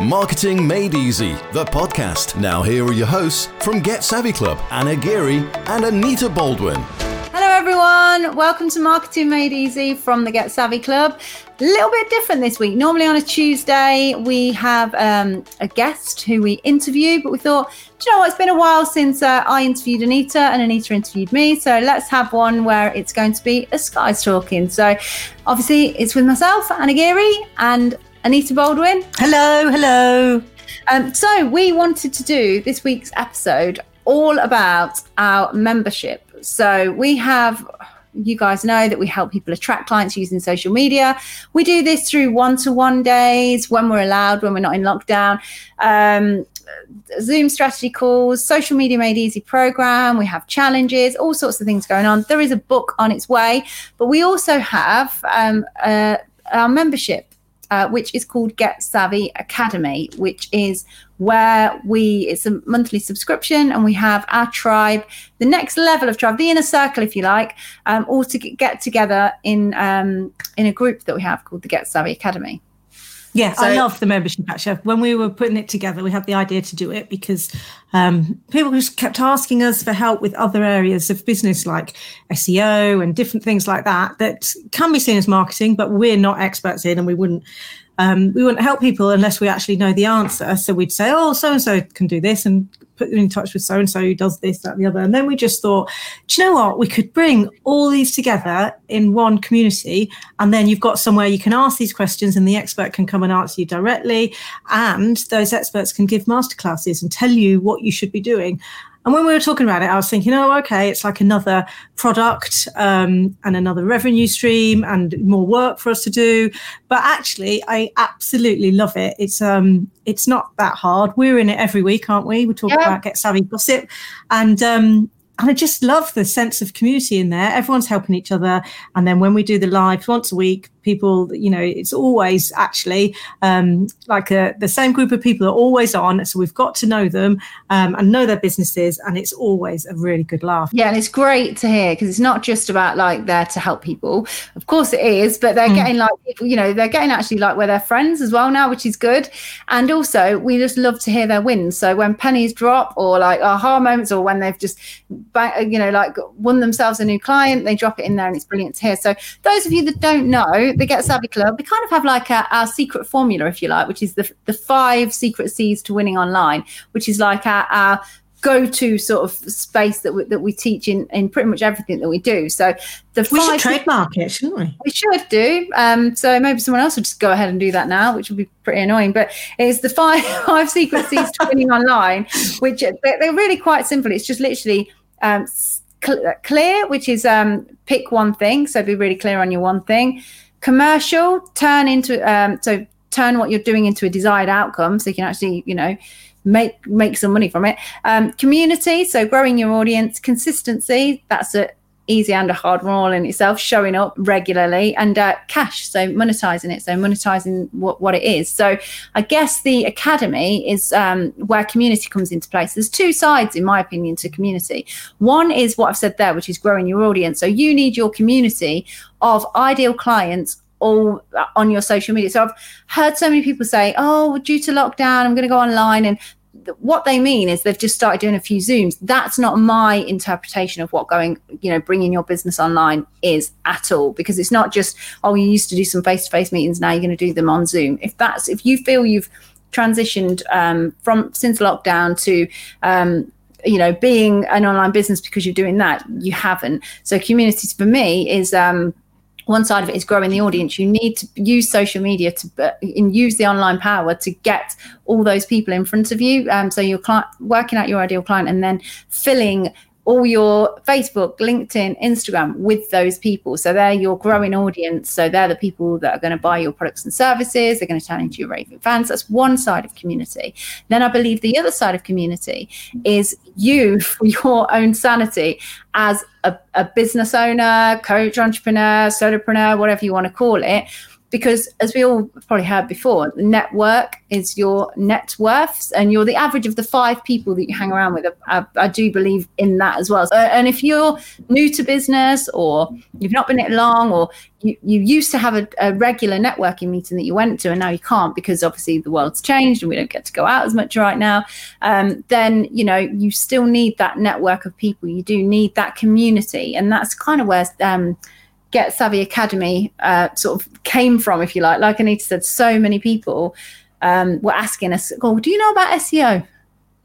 Marketing Made Easy, the podcast. Now, here are your hosts from Get Savvy Club Anna Geary and Anita Baldwin. Hello, everyone. Welcome to Marketing Made Easy from the Get Savvy Club. A little bit different this week. Normally on a Tuesday, we have um, a guest who we interview, but we thought, you know what? It's been a while since uh, I interviewed Anita and Anita interviewed me. So let's have one where it's going to be a Skies talking. So obviously, it's with myself, Anna Geary, and Anita Baldwin. Hello, hello. Um, so we wanted to do this week's episode all about our membership. So we have you guys know that we help people attract clients using social media. We do this through one to one days when we're allowed, when we're not in lockdown. Um, Zoom strategy calls, social media made easy program. We have challenges, all sorts of things going on. There is a book on its way, but we also have um, uh, our membership uh, which is called Get Savvy Academy, which is where we it's a monthly subscription and we have our tribe, the next level of tribe, the inner circle, if you like, um, all to get together in um, in a group that we have called the Get Savvy Academy. Yeah, so, I love the membership actually. When we were putting it together, we had the idea to do it because um, people just kept asking us for help with other areas of business like SEO and different things like that that can be seen as marketing, but we're not experts in and we wouldn't um, we wouldn't help people unless we actually know the answer. So we'd say, oh, so and so can do this and put them in touch with so and so who does this, that, and the other. And then we just thought, do you know what? We could bring all these together in one community. And then you've got somewhere you can ask these questions and the expert can come and answer you directly. And those experts can give masterclasses and tell you what you should be doing. And when we were talking about it, I was thinking, oh, okay, it's like another product um, and another revenue stream and more work for us to do. But actually, I absolutely love it. It's um, it's not that hard. We're in it every week, aren't we? We talk yeah. about Get Savvy Gossip, and um, and I just love the sense of community in there. Everyone's helping each other. And then when we do the live once a week, people, you know, it's always actually um, like a, the same group of people are always on. So we've got to know them um, and know their businesses. And it's always a really good laugh. Yeah. And it's great to hear because it's not just about like there to help people. Of course it is, but they're mm. getting like, you know, they're getting actually like where they're friends as well now, which is good. And also we just love to hear their wins. So when pennies drop or like aha moments or when they've just you know, like won themselves a new client, they drop it in there and it's brilliant to hear. So those of you that don't know, the Get Savvy Club, we kind of have like a, our secret formula, if you like, which is the, the five secret C's to winning online, which is like our, our go-to sort of space that we, that we teach in, in pretty much everything that we do. So the we should trademark it, shouldn't we? We should do. Um, so maybe someone else will just go ahead and do that now, which would be pretty annoying. But it's the five five secret C's to winning online, which they're, they're really quite simple. It's just literally um, cl- clear, which is um, pick one thing. So be really clear on your one thing. Commercial, turn into um, so turn what you're doing into a desired outcome, so you can actually you know make make some money from it. Um, community, so growing your audience. Consistency, that's a easy and a hard one all in itself, showing up regularly and uh, cash, so monetizing it, so monetizing what, what it is. So I guess the academy is um, where community comes into place. There's two sides, in my opinion, to community. One is what I've said there, which is growing your audience. So you need your community of ideal clients all on your social media. So I've heard so many people say, "Oh, due to lockdown, I'm going to go online," and what they mean is they've just started doing a few zooms. That's not my interpretation of what going you know bringing your business online is at all because it's not just oh you used to do some face-to-face meetings now you're going to do them on zoom. If that's if you feel you've transitioned um, from since lockdown to um, you know being an online business because you're doing that you haven't. So communities for me is um, one side of it is growing the audience. You need to use social media to uh, use the online power to get all those people in front of you. Um, so you're client, working out your ideal client and then filling all your Facebook, LinkedIn, Instagram with those people. So they're your growing audience. So they're the people that are going to buy your products and services. They're going to turn into your raving fans. That's one side of community. Then I believe the other side of community is you for your own sanity as a, a business owner, coach, entrepreneur, solopreneur, whatever you want to call it because as we all probably heard before, the network is your net worth, and you're the average of the five people that you hang around with. I, I do believe in that as well. and if you're new to business or you've not been it long, or you, you used to have a, a, regular networking meeting that you went to, and now you can't because obviously the world's changed and we don't get to go out as much right now, um, then you know you still need that network of people. You do need that community, and that's kind of where. Um, Get Savvy Academy uh, sort of came from, if you like. Like Anita said, so many people um, were asking us, "Oh, do you know about SEO?"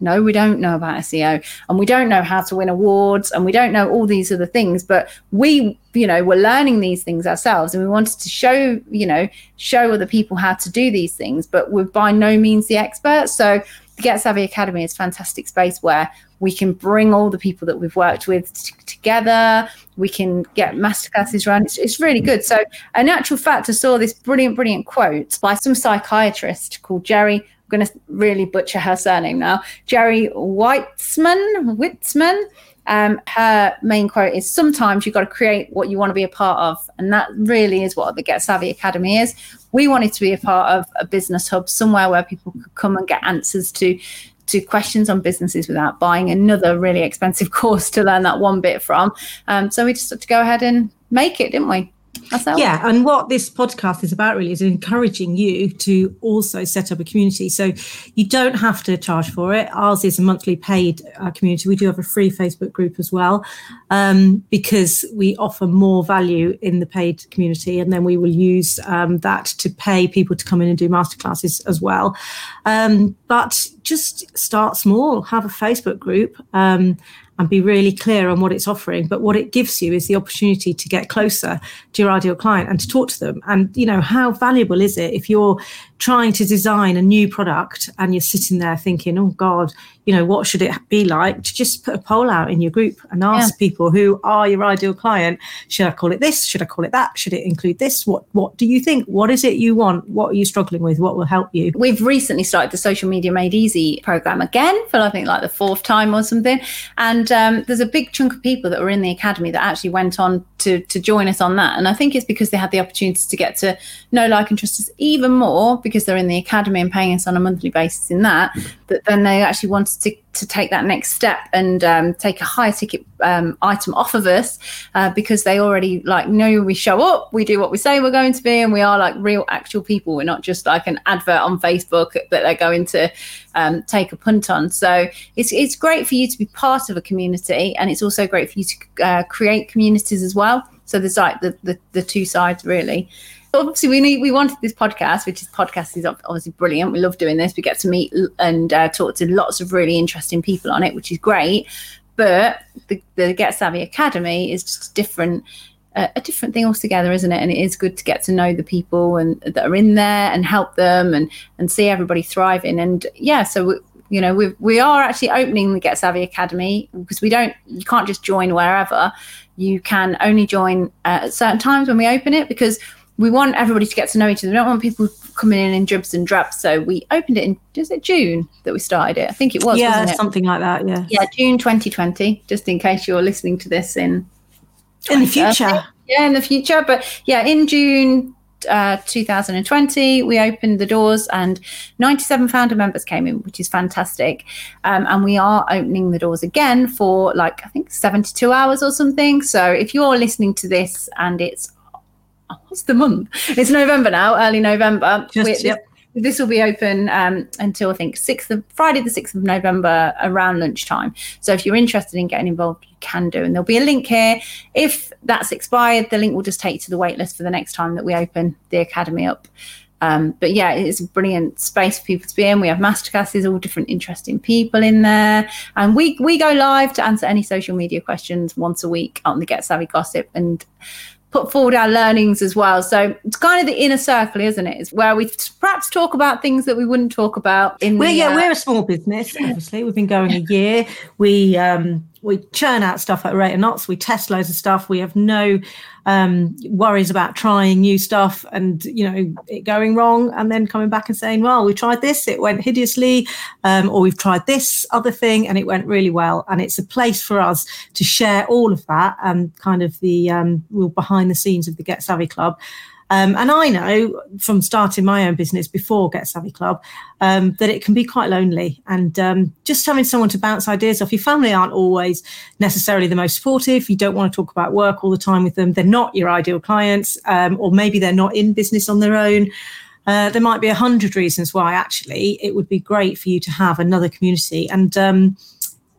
No, we don't know about SEO, and we don't know how to win awards, and we don't know all these other things. But we, you know, we're learning these things ourselves, and we wanted to show, you know, show other people how to do these things. But we're by no means the experts. So the Get Savvy Academy is a fantastic space where we can bring all the people that we've worked with t- together. We can get masterclasses run. It's, it's, really good. So, in actual fact, I saw this brilliant, brilliant quote by some psychiatrist called Geri. I'm going to really butcher her surname now. Geri Weitzman. Weitzman. Um, her main quote is sometimes you've got to create what you want to be a part of. And that really is what the Get Savvy Academy is. We wanted to be a part of a business hub, somewhere where people could come and get answers to to questions on businesses without buying another really expensive course to learn that one bit from. Um, so we just had to go ahead and make it, didn't we? Ourselves. Yeah, and what this podcast is about really is encouraging you to also set up a community. So you don't have to charge for it. Ours is a monthly paid uh, community. We do have a free Facebook group as well um, because we offer more value in the paid community, and then we will use um, that to pay people to come in and do masterclasses as well. Um, but just start small. Have a Facebook group um, and be really clear on what it's offering. But what it gives you is the opportunity to get closer to your ideal client and to talk to them. And, you know, how valuable is it if you're trying to design a new product and you're sitting there thinking, oh God, you know, what should it be like? To just put a poll out in your group and ask yeah. people who are your ideal client, should I call it this? Should I call it that? Should it include this? What what do you think? What is it you want? What are you struggling with? What will help you? We've recently started the Social Media Made Easy program again for I think like the fourth time or something. And um, there's a big chunk of people that were in the academy that actually went on to to join us on that. And I think it's because they had the opportunity to get to know, like, and trust us even more because they're in the academy and paying us on a monthly basis in that, that then they actually wanted to, to take that next step and um, take a higher ticket um, item off of us uh, because they already like know we show up, we do what we say we're going to be, and we are like real actual people. We're not just like an advert on Facebook that they're going to um, take a punt on. So it's it's great for you to be part of a community, and it's also great for you to uh, create communities as well. So there's like the, the, the two sides really obviously we need we wanted this podcast which is podcast is obviously brilliant. We love doing this. We get to meet and uh, talk to lots of really interesting people on it which is great. But the, the get savvy academy is just different a different thing altogether isn't it? And it is good to get to know the people and that are in there and help them and and see everybody thriving. And yeah so we, you know we we are actually opening the get savvy academy because we don't you can't just join wherever. You can only join uh, at certain times when we open it because we want everybody to get to know each other. We don't want people coming in in dribs and drabs. So we opened it in is it June that we started it? I think it was. Yeah, something like that. Yeah. Yeah, June 2020. Just in case you're listening to this in in the future. Yeah, in the future. But yeah, in June uh, 2020, we opened the doors and 97 founder members came in, which is fantastic. Um, and we are opening the doors again for like, I think 72 hours or something. So if you're listening to this and it's what's the month? It's November now, early November. Just, yep. This will be open um, until I think sixth of Friday, the sixth of November, around lunchtime. So if you're interested in getting involved, you can do. And there'll be a link here. If that's expired, the link will just take you to the waitlist for the next time that we open the academy up. Um, but yeah, it's a brilliant space for people to be in. We have masterclasses, all different interesting people in there, and we we go live to answer any social media questions once a week on the Get Savvy Gossip. And put forward our learnings as well. So it's kind of the inner circle, isn't it? It's where we perhaps talk about things that we wouldn't talk about in. Well, the, yeah, uh, we're a small business. Obviously, we've been going a year. We um, we churn out stuff at a rate of knots. We test loads of stuff. We have no um, worries about trying new stuff and you know it going wrong, and then coming back and saying, "Well, we tried this, it went hideously," um, or we've tried this other thing and it went really well. And it's a place for us to share all of that and kind of the um, behind the scenes of the Get Savvy Club. Um, and I know from starting my own business before Get Savvy Club um, that it can be quite lonely. And um, just having someone to bounce ideas off, your family aren't always necessarily the most supportive. You don't want to talk about work all the time with them. They're not your ideal clients, um, or maybe they're not in business on their own. Uh, there might be a hundred reasons why actually it would be great for you to have another community and um,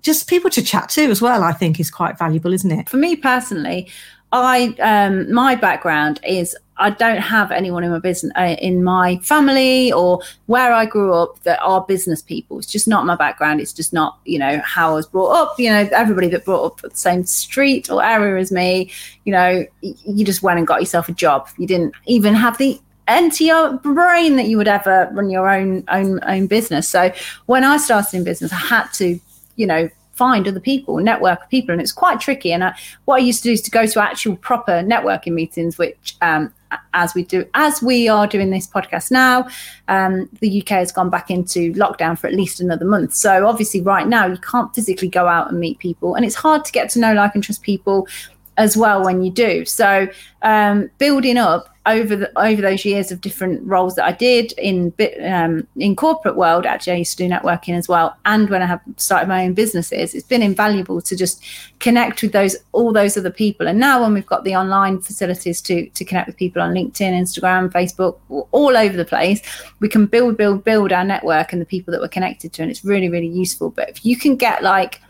just people to chat to as well. I think is quite valuable, isn't it? For me personally, I um, my background is I don't have anyone in my business uh, in my family or where I grew up that are business people. It's just not my background. It's just not you know how I was brought up. You know, everybody that brought up at the same street or area as me. You know, you just went and got yourself a job. You didn't even have the into your brain that you would ever run your own own own business. So when I started in business, I had to, you know, find other people, network people, and it's quite tricky. And I, what I used to do is to go to actual proper networking meetings, which um, as we do as we are doing this podcast now, um, the UK has gone back into lockdown for at least another month. So obviously, right now you can't physically go out and meet people, and it's hard to get to know, like, and trust people as well when you do. So um, building up over the, over those years of different roles that I did in um, in corporate world, actually I used to do networking as well, and when I have started my own businesses, it's been invaluable to just connect with those all those other people. And now when we've got the online facilities to to connect with people on LinkedIn, Instagram, Facebook, all over the place, we can build build build our network and the people that we're connected to, and it's really really useful. But if you can get like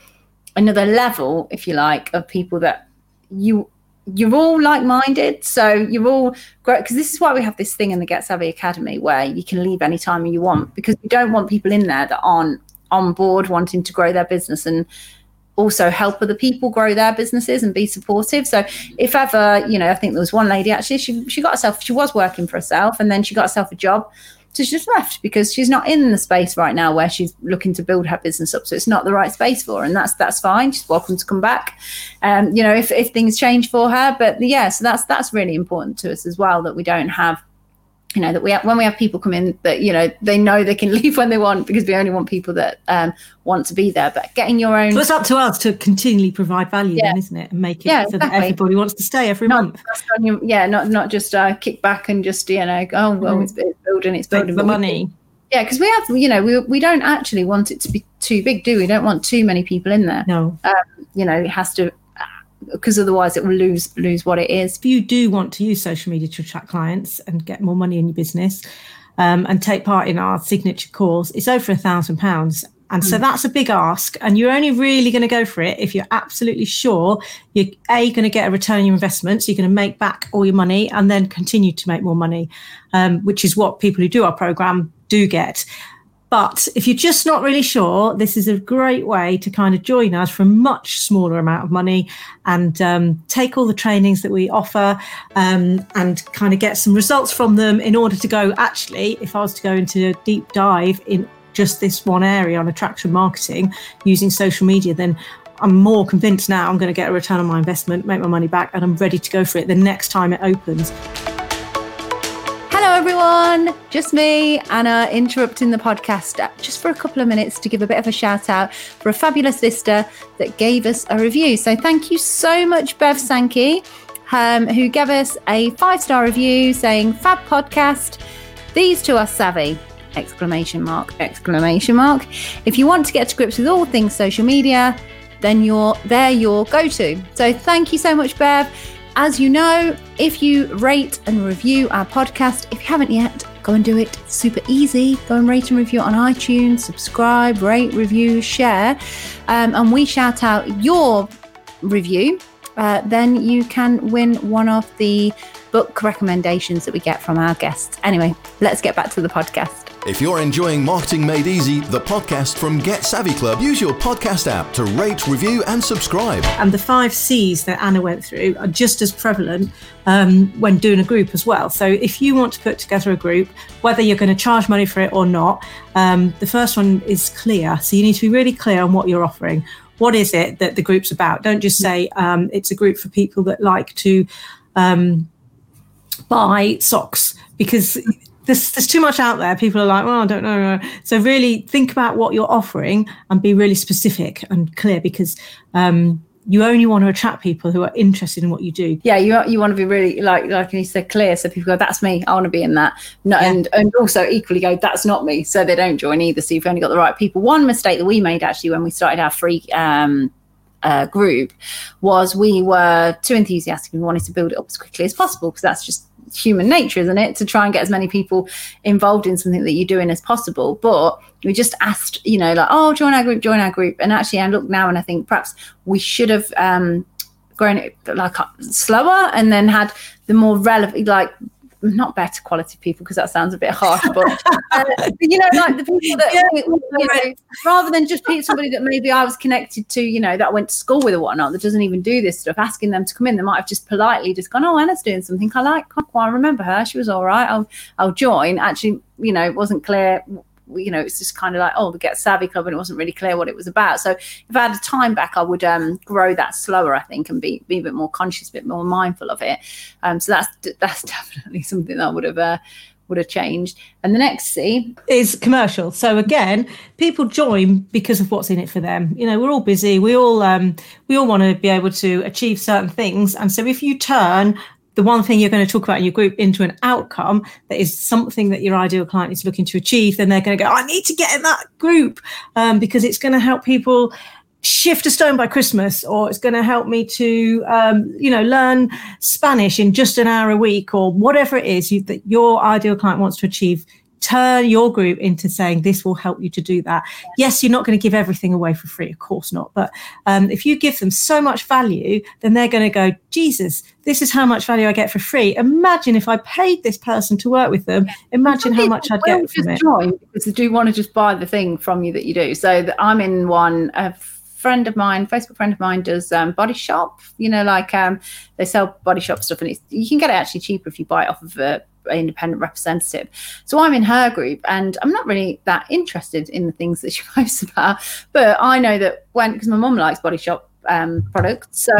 another level, if you like, of people that you you're all like-minded so you're all great because this is why we have this thing in the get savvy academy where you can leave anytime you want because we don't want people in there that aren't on board wanting to grow their business and also help other people grow their businesses and be supportive. So if ever you know i think there was one lady actually she, she got herself she was working for herself and then she got herself a job so she just left because she's not in the space right now where she's looking to build her business up. So it's not the right space for her, and that's that's fine. She's welcome to come back. Um, you know, if if things change for her, but yeah, so that's that's really important to us as well that we don't have you know that we have, when we have people come in that you know they know they can leave when they want because we only want people that um, want to be there. But getting your own so it's up to us to continually provide value yeah. then isn't it? And make it yeah, so exactly. that everybody wants to stay every not month. your, yeah not not just uh, kick back and just you know go, oh well mm. it's, it's, building it's building. the money. yeah because we have you know we, we don't actually want it to be too big do we don't want too many people in there. No. Um, you know it has to because otherwise it will lose lose what it is. If you do want to use social media to attract clients and get more money in your business um, and take part in our signature course, it's over a thousand pounds. And so hmm. that's a big ask. And you're only really going to go for it if you're absolutely sure you're A, going to get a return on your investment. So you're going to make back all your money and then continue to make more money, um, which is what people who do our program do get. But if you're just not really sure, this is a great way to kind of join us for a much smaller amount of money and um, take all the trainings that we offer um, and kind of get some results from them in order to go. Actually, if I was to go into a deep dive in just this one area on attraction marketing using social media, then I'm more convinced now I'm going to get a return on my investment, make my money back, and I'm ready to go for it the next time it opens everyone. Just me, Anna, interrupting the podcast just for a couple of minutes to give a bit of a shout out for a fabulous listener that gave us a review. So thank you so much, Bev Sankey, um, who gave us a five star review saying, Fab podcast. These two are savvy. Exclamation mark, exclamation mark. If you want to get to grips with all things social media, then you're they're your go-to. So thank you so much, Bev. As you know, if you rate and review our podcast, if you haven't yet, go and do it. It's super easy. Go and rate and review on iTunes, subscribe, rate, review, share. Um, and we shout out your review. Uh, then you can win one of the book recommendations that we get from our guests. Anyway, let's get back to the podcast. If you're enjoying Marketing Made Easy, the podcast from Get Savvy Club, use your podcast app to rate, review, and subscribe. And the five C's that Anna went through are just as prevalent um, when doing a group as well. So if you want to put together a group, whether you're going to charge money for it or not, um, the first one is clear. So you need to be really clear on what you're offering. What is it that the group's about? Don't just say um, it's a group for people that like to um, buy socks because there's, there's too much out there. People are like, well, I don't know. So really think about what you're offering and be really specific and clear because um, you only want to attract people who are interested in what you do. Yeah, you you want to be really like like you said clear, so people go, "That's me. I want to be in that." No, yeah. and and also equally go, "That's not me," so they don't join either. So you've only got the right people. One mistake that we made actually when we started our free um, uh, group was we were too enthusiastic. and We wanted to build it up as quickly as possible because that's just human nature, isn't it? To try and get as many people involved in something that you're doing as possible. But we just asked, you know, like, oh, join our group, join our group. And actually, I look now and I think perhaps we should have um, grown it like slower and then had the more relevant, like not better quality people because that sounds a bit harsh, but uh, you know, like the people that yeah, you know, rather than just somebody that maybe I was connected to, you know, that I went to school with or whatnot, that doesn't even do this stuff, asking them to come in, they might have just politely just gone, "Oh, Anna's doing something I like. I remember her. She was all right. I'll I'll join." Actually, you know, it wasn't clear you know, it's just kind of like, oh, we Get Savvy Club, and it wasn't really clear what it was about. So if I had time back, I would um, grow that slower, I think, and be, be a bit more conscious, a bit more mindful of it. Um, so that's that's definitely something that I would have uh, would have changed. And the next C is commercial. So again, people join because of what's in it for them. You know, we're all busy. We all um, we all want to be able to achieve certain things. And so if you turn the one thing you're going to talk about in your group into an outcome that is something that your ideal client is looking to achieve, then they're going to go, I need to get in that group um, because it's going to help people shift a stone by Christmas, or it's going to help me to, um, you know, learn Spanish in just an hour a week, or whatever it is you, that your ideal client wants to achieve turn your group into saying this will help you to do that. Yes, you're not going to give everything away for free, of course not. But um, if you give them so much value, then they're going to go, Jesus, this is how much value I get for free. Imagine if I paid this person to work with them. Imagine how much I'd get from it. Because they do want to just buy the thing from you that you do. So I'm in one. A friend of mine, Facebook friend of mine, does um, body shop. You know, like um, they sell body shop stuff, and you can get it actually cheaper if you buy it off of a independent representative. So I'm in her group and I'm not really that interested in the things that she posts about. But I know that when, because my mum likes Body Shop um, products. So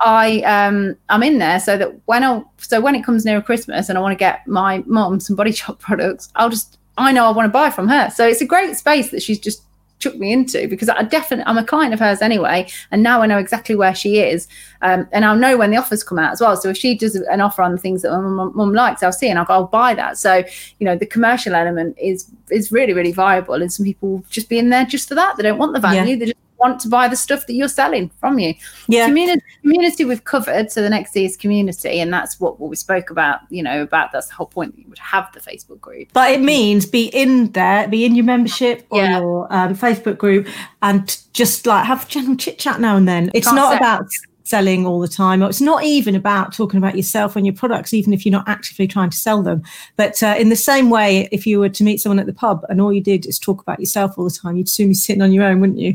I um, I'm in there so that when I so when it comes near Christmas and I want to get my mum some Body Shop products, I'll just I know I want to buy from her. So it's a great space that she's just took me into because I definitely I'm a client of hers anyway, and now I know exactly where she is, um, and I'll know when the offers come out as well. So if she does an offer on the things that my mum likes, I'll see and I'll go, I'll buy that. So you know the commercial element is is really really viable, and some people just be in there just for that. They don't want the value. Yeah. They just want to buy the stuff that you're selling from you. Yeah. Community, community we've covered. So the next D is community. And that's what, what we spoke about, you know, about that's the whole point that you would have the Facebook group. But it means be in there, be in your membership or yeah. your um, Facebook group and just like have general chit chat now and then. It's not about selling all the time. Or It's not even about talking about yourself and your products, even if you're not actively trying to sell them. But uh, in the same way, if you were to meet someone at the pub and all you did is talk about yourself all the time, you'd soon be sitting on your own, wouldn't you?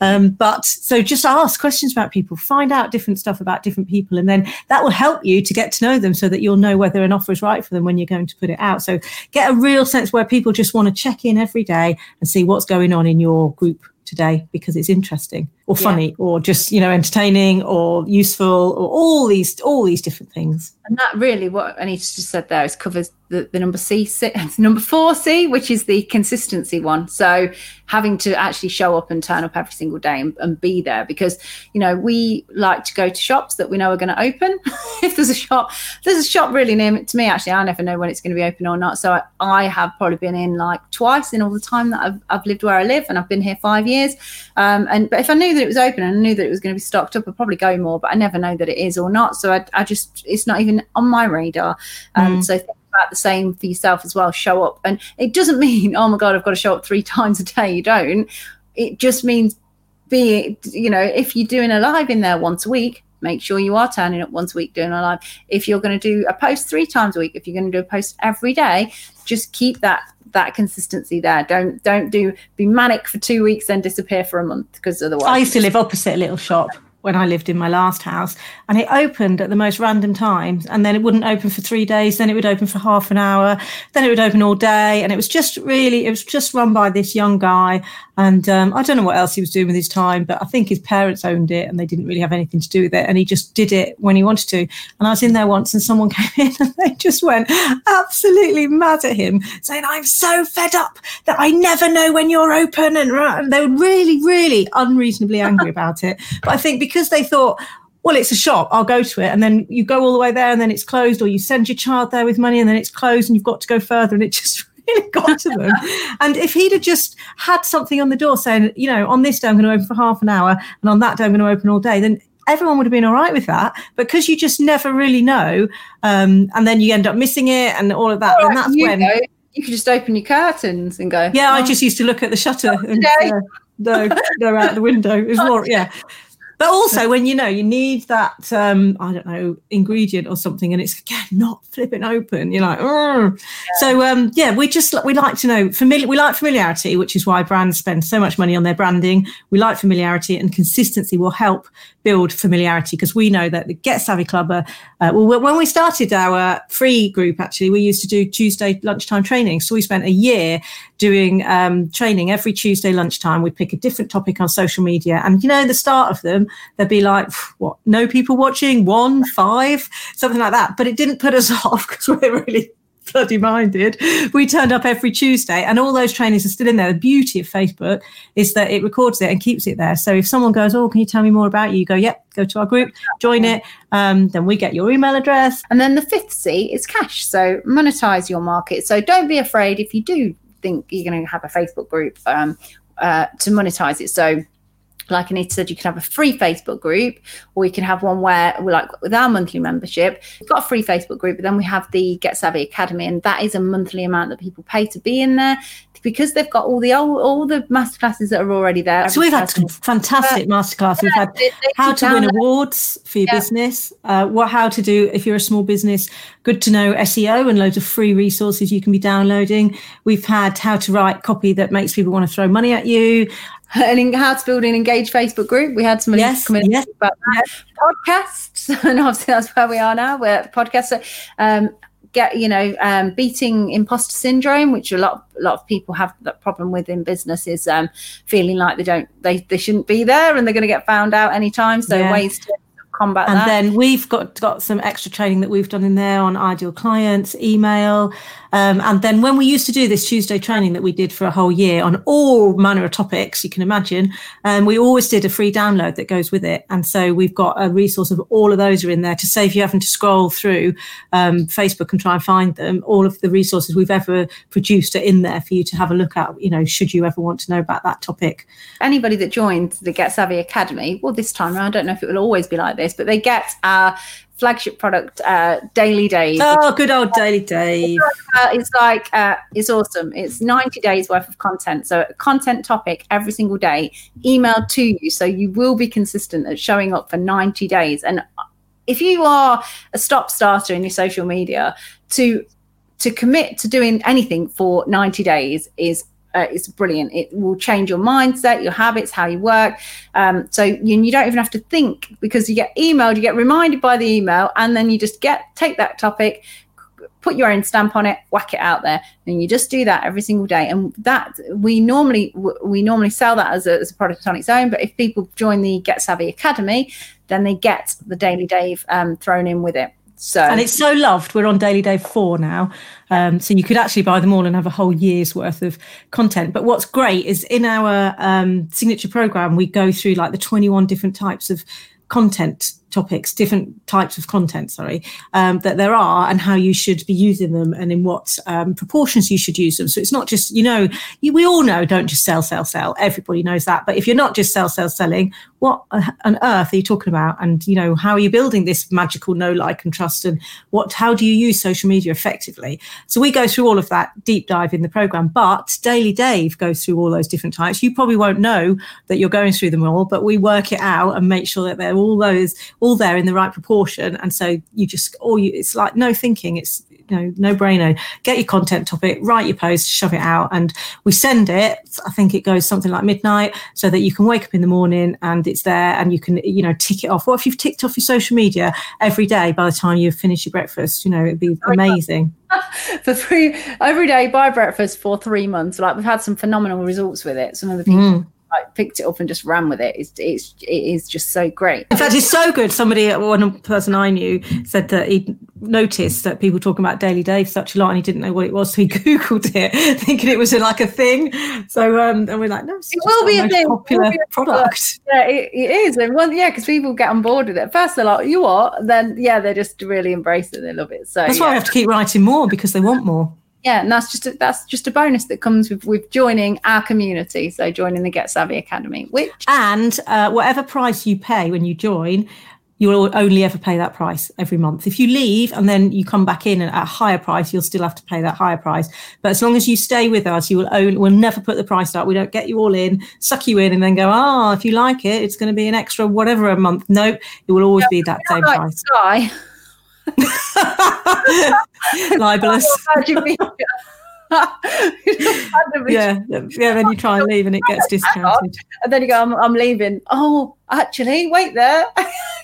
Um, but so just ask questions about people, find out different stuff about different people, and then that will help you to get to know them so that you'll know whether an offer is right for them when you're going to put it out. So get a real sense where people just want to check in every day and see what's going on in your group today because it's interesting or funny yeah. or just you know entertaining or useful or all these all these different things and that really what anita just said there is covers the, the number c number four c which is the consistency one. So having to actually show up and turn up every single day and, and be there because you know we like to go to shops that we know are going to open. If there's a shop there's a shop really near to me actually i never know when it's going to be open or not. So I, I, have probably been in like twice in all the time that I've, I've lived where i live and i've been here five years. Um, and but if i knew that it was open and I knew that it was going to be stocked up, I'd probably go more, but I never know that it is or not. So I, I just, it's not even on my radar. Um, mm. So think about the same for yourself as well. Show up. And it doesn't mean, oh my God, I've got to show up three times a day. You don't. It just means be, you know, if you're doing a live in there once a week, make sure you are turning up once a week doing a live. If you're going to do a post three times a week, if you're going to do a post every day, just keep that that consistency there. Don't don't do be manic for two weeks then disappear for a month because otherwise. I used to live opposite a little shop when I lived in my last house, and it opened at the most random times, and then it wouldn't open for three days, then it would open for half an hour, then it would open all day, and it was just really, it was just run by this young guy, And um, I don't know what else he was doing with his time, but I think his parents owned it and they didn't really have anything to do with it. And he just did it when he wanted to. And I was in there once and someone came in and they just went absolutely mad at him, saying, I'm so fed up that I never know when you're open. And, and they were really, really unreasonably angry about it. But I think because they thought, well, it's a shop, I'll go to it. And then you go all the way there and then it's closed, or you send your child there with money and then it's closed and you've got to go further. And it just really got to them. and if he'd have just had something on the door saying, you know, on this day I'm going to open for half an hour and on that day I'm going to open all day, then everyone would have been all right with that. But because you just never really know, um, and then you end up missing it and all of that, All and that's you when. know, you could just open your curtains and go. Yeah, I "Oh, just used to look at the shutter and today." uh, no, go out the window. It was more, yeah. But also when you know you need that um, I don't know ingredient or something, and it's again not flipping open. You're like, "Ugh." so um, yeah, we just we like to know familiar. We like familiarity, which is why brands spend so much money on their branding. We like familiarity, and consistency will help build familiarity because we know that the Get Savvy Club. Are, uh, well, when we started our free group, actually, we used to do Tuesday lunchtime training. So we spent a year doing um, training every Tuesday lunchtime. We'd pick a different topic on social media, and you know, the start of them, there'd be like, what, no people watching, one, five, something like that. But it didn't put us off because we're really bloody minded. We turned up every Tuesday, and all those trainings are still in there. The beauty of Facebook is that it records it and keeps it there. So if someone goes, "Oh, can you tell me more about you?" You go, "Yep." Go to our group, join it. Um, then we get your email address. And then the fifth C is cash. So monetize your market. So don't be afraid if you do think you're going to have a Facebook group um, uh, to monetize it. So like Anita said, you can have a free Facebook group, or you can have one where we're like with our monthly membership, we've got a free Facebook group, but then we have the Get Savvy Academy, and that is a monthly amount that people pay to be in there because they've got all the all, all the masterclasses that are already there. So we've had some fantastic masterclass. We've had They- they how to win awards for your Yeah. business, uh, what how to do if you're a small business, good to know SEO and loads of free resources you can be downloading. We've had how to write copy that makes people want to throw money at you. and how to build an engaged Facebook group. We had somebody Yes, come in yes. about that. Podcasts, and obviously that's where we are now. We're podcasts. So, um, get you know um, beating imposter syndrome, which a lot a lot of people have that problem with in business is um, feeling like they don't they they shouldn't be there and they're going to get found out anytime. So Yeah. ways to combat And that. then we've got got some extra training that we've done in there on ideal clients, email. Um, and then when we used to do this Tuesday training that we did for a whole year on all manner of topics, you can imagine, um, we always did a free download that goes with it. And so we've got a resource of all of those are in there to save you having to scroll through um, Facebook and try and find them. All of the resources we've ever produced are in there for you to have a look at, you know, should you ever want to know about that topic. anybody that joins the Get Savvy Academy, well, this time around, I don't know if it will always be like this, but they get our flagship product, uh, Daily Daves. Oh, good old Daily Dave. Uh, it's like uh, it's awesome. It's 90 days worth of content. So a content topic every single day emailed to you. So you will be consistent at showing up for 90 days. And if you are a stop starter in your social media, to to commit to doing anything for 90 days is uh, it's brilliant. It will change your mindset, your habits, how you work. Um, so you, you don't even have to think because you get emailed, you get reminded by the email, and then you just get take that topic, put your own stamp on it, whack it out there, and you just do that every single day. And that we normally we normally sell that as a, as a product on its own. But if people join the Get Savvy Academy, then they get the Daily Dave um, thrown in with it. So and it's so loved. We're on Daily Dave four now, um, so you could actually buy them all and have a whole year's worth of content. But what's great is in our um, signature program, we go through like the twenty-one different types of content topics, different types of content, sorry, um, that there are, and how you should be using them, and in what um, proportions you should use them. So it's not just, you know, you, we all know don't just sell, sell, sell. Everybody knows that. But if you're not just sell, sell, selling, what on earth are you talking about? And you know, how are you building this magical know, like, and trust? And what? How do you use social media effectively? So we go through all of that deep dive in the program. But Daily Dave goes through all those different types. You probably won't know that you're going through them all, but we work it out and make sure that they're all those all there in the right proportion. And so you just, or you, it's like no thinking. It's you know, no brainer. Get your content topic, write your post, shove it out, and we send it. I think it goes something like midnight, so that you can wake up in the morning and it's there, and you can, you know, tick it off. What if you've ticked off your social media every day by the time you finish your breakfast? You know, it'd be amazing. for three every day buy breakfast for three months. Like we've had some phenomenal results with it. Some of the people Mm. Like picked it up and just ran with it. It's it's it is just so great. In fact, it's so good. Somebody, one person I knew, said that he noticed that people talking about Daily Dave such a lot, and he didn't know what it was, so he googled it, thinking it was like a thing. So, um, and we're like, no, it's It will be a thing. Popular be a product. Yeah, it, it is. And well, yeah, because people get on board with it. First they're like, you what? Then yeah, they just really embrace it. They love it. So That's yeah. why I have to keep writing more because they want more. Yeah, and that's just a, that's just a bonus that comes with with joining our community. So joining the Get Savvy Academy, which And uh, whatever price you pay when you join, you will only ever pay that price every month. If you leave and then you come back in at a higher price, you'll still have to pay that higher price. But as long as you stay with us, you will own. We'll never put the price up. We don't get you all in, suck you in, and then go. Ah, if you like it, it's going to be an extra whatever a month. Nope, it will always be that same like price. Libelous. Yeah, yeah. Then you try and leave, and it gets discounted. And then you go, I'm, I'm leaving. Oh, actually, wait there.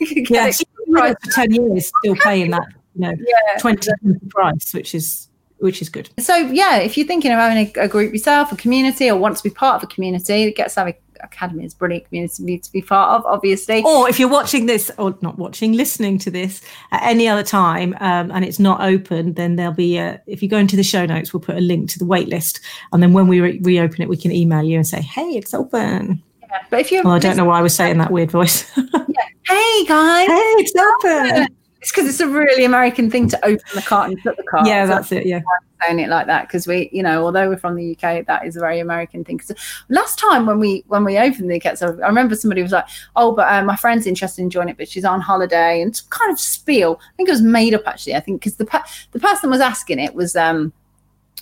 Yeah, it. so you've been with us for ten years, still paying that, you know, Yeah. twenty price, which is which is good. So yeah, if you're thinking of having a, a group yourself, a community, or want to be part of a community, the Get Savvy Academy is a brilliant community for you to be part of, obviously. Or if you're watching this, or not watching, listening to this at any other time, um, and it's not open, then there'll be a. If you go into the show notes, we'll put a link to the wait list, and then when we re- reopen it, we can email you and say, "Hey, it's open." But if you're, Well, I don't know why I was saying that weird voice. hey, Hey guys, hey, it's open. It's because it's a really American thing to open the cart and put the cart. Yeah, that's it. Yeah. saying it like that because we, you know, although we're from the UK, that is a very American thing. Because last time when we when we opened the Savvy, I remember somebody was like, "Oh, but uh, my friend's interested in joining it, but she's on holiday," and kind of spiel. I think it was made up actually. I think because the pe- the person was asking it was um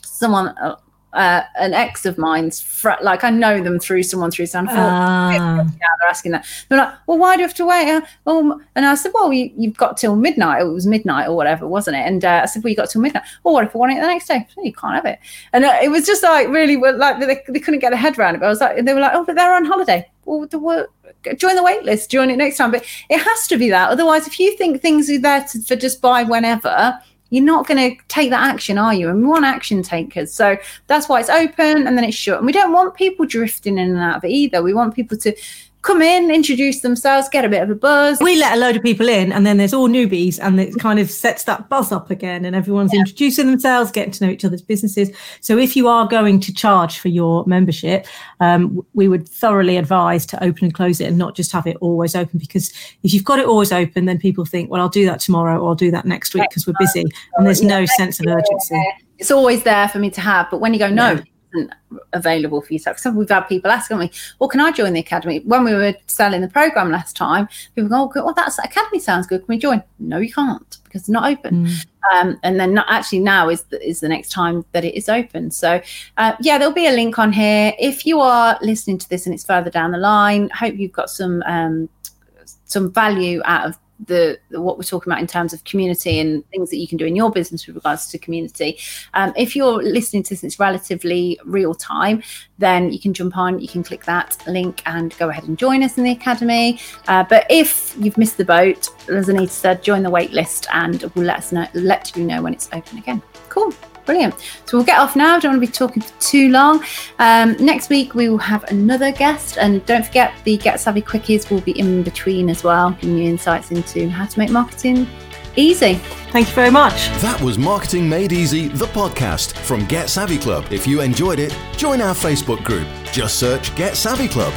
someone. Uh, uh, an ex of mine's, fr- like I know them through someone through someone. Ah. Yeah, they're asking that. They're like, well, why do you have to wait? Uh, Oh, and I said, well, you, you've got till midnight. It was midnight or whatever, wasn't it? And uh, I said, well, you got till midnight. Well, what if I want it the next day? "Oh, you can't have it. And uh, it was just like really, like they, they couldn't get their head around it. But I was like, they were like, oh, but they're on holiday. Well, the work. Join the wait list. Join it next time. But it has to be that. Otherwise, if you think things are there to, for just buy whenever, you're not going to take that action, are you? And we want action takers. So that's why it's open and then it's shut. And we don't want people drifting in and out of it either. We want people to come in, introduce themselves, get a bit of a buzz. we let a load of people in and then there's all newbies and it kind of sets that buzz up again and everyone's introducing themselves getting to know each other's businesses so if you are going to charge for your membership um, we would thoroughly advise to open and close it and not just have it always open because if you've got it always open then people think well i'll do that tomorrow or i'll do that next week because we're busy and there's no sense of urgency It's always there for me to have. But when you go, no, it isn't available for you. So we've had people ask, haven't we, well, can I join the academy? When we were selling the program last time, people go, oh, well, that's academy sounds good. Can we join? No, you can't because it's not open. Mm. Um, and then not, actually now is the, is the next time that it is open. So uh, yeah, there'll be a link on here. If you are listening to this and it's further down the line, hope you've got some um, some value out of the, what we're talking about in terms of community and things that you can do in your business with regards to community. Um, if you're listening to this, relatively real time, then you can jump on, you can click that link and go ahead and join us in the academy. Uh, but if you've missed the boat, as Anita said, join the wait list and we'll let us know, let you know when it's open again. Cool. Brilliant. So we'll get off now. Don't want to be talking for too long. Um, next week we will have another guest, and don't forget the Get Savvy Quickies will be in between as well, giving you insights into how to make marketing easy. thank you very much That was Marketing Made Easy, the podcast from Get Savvy Club. If you enjoyed it, join our Facebook group. Just search Get Savvy Club.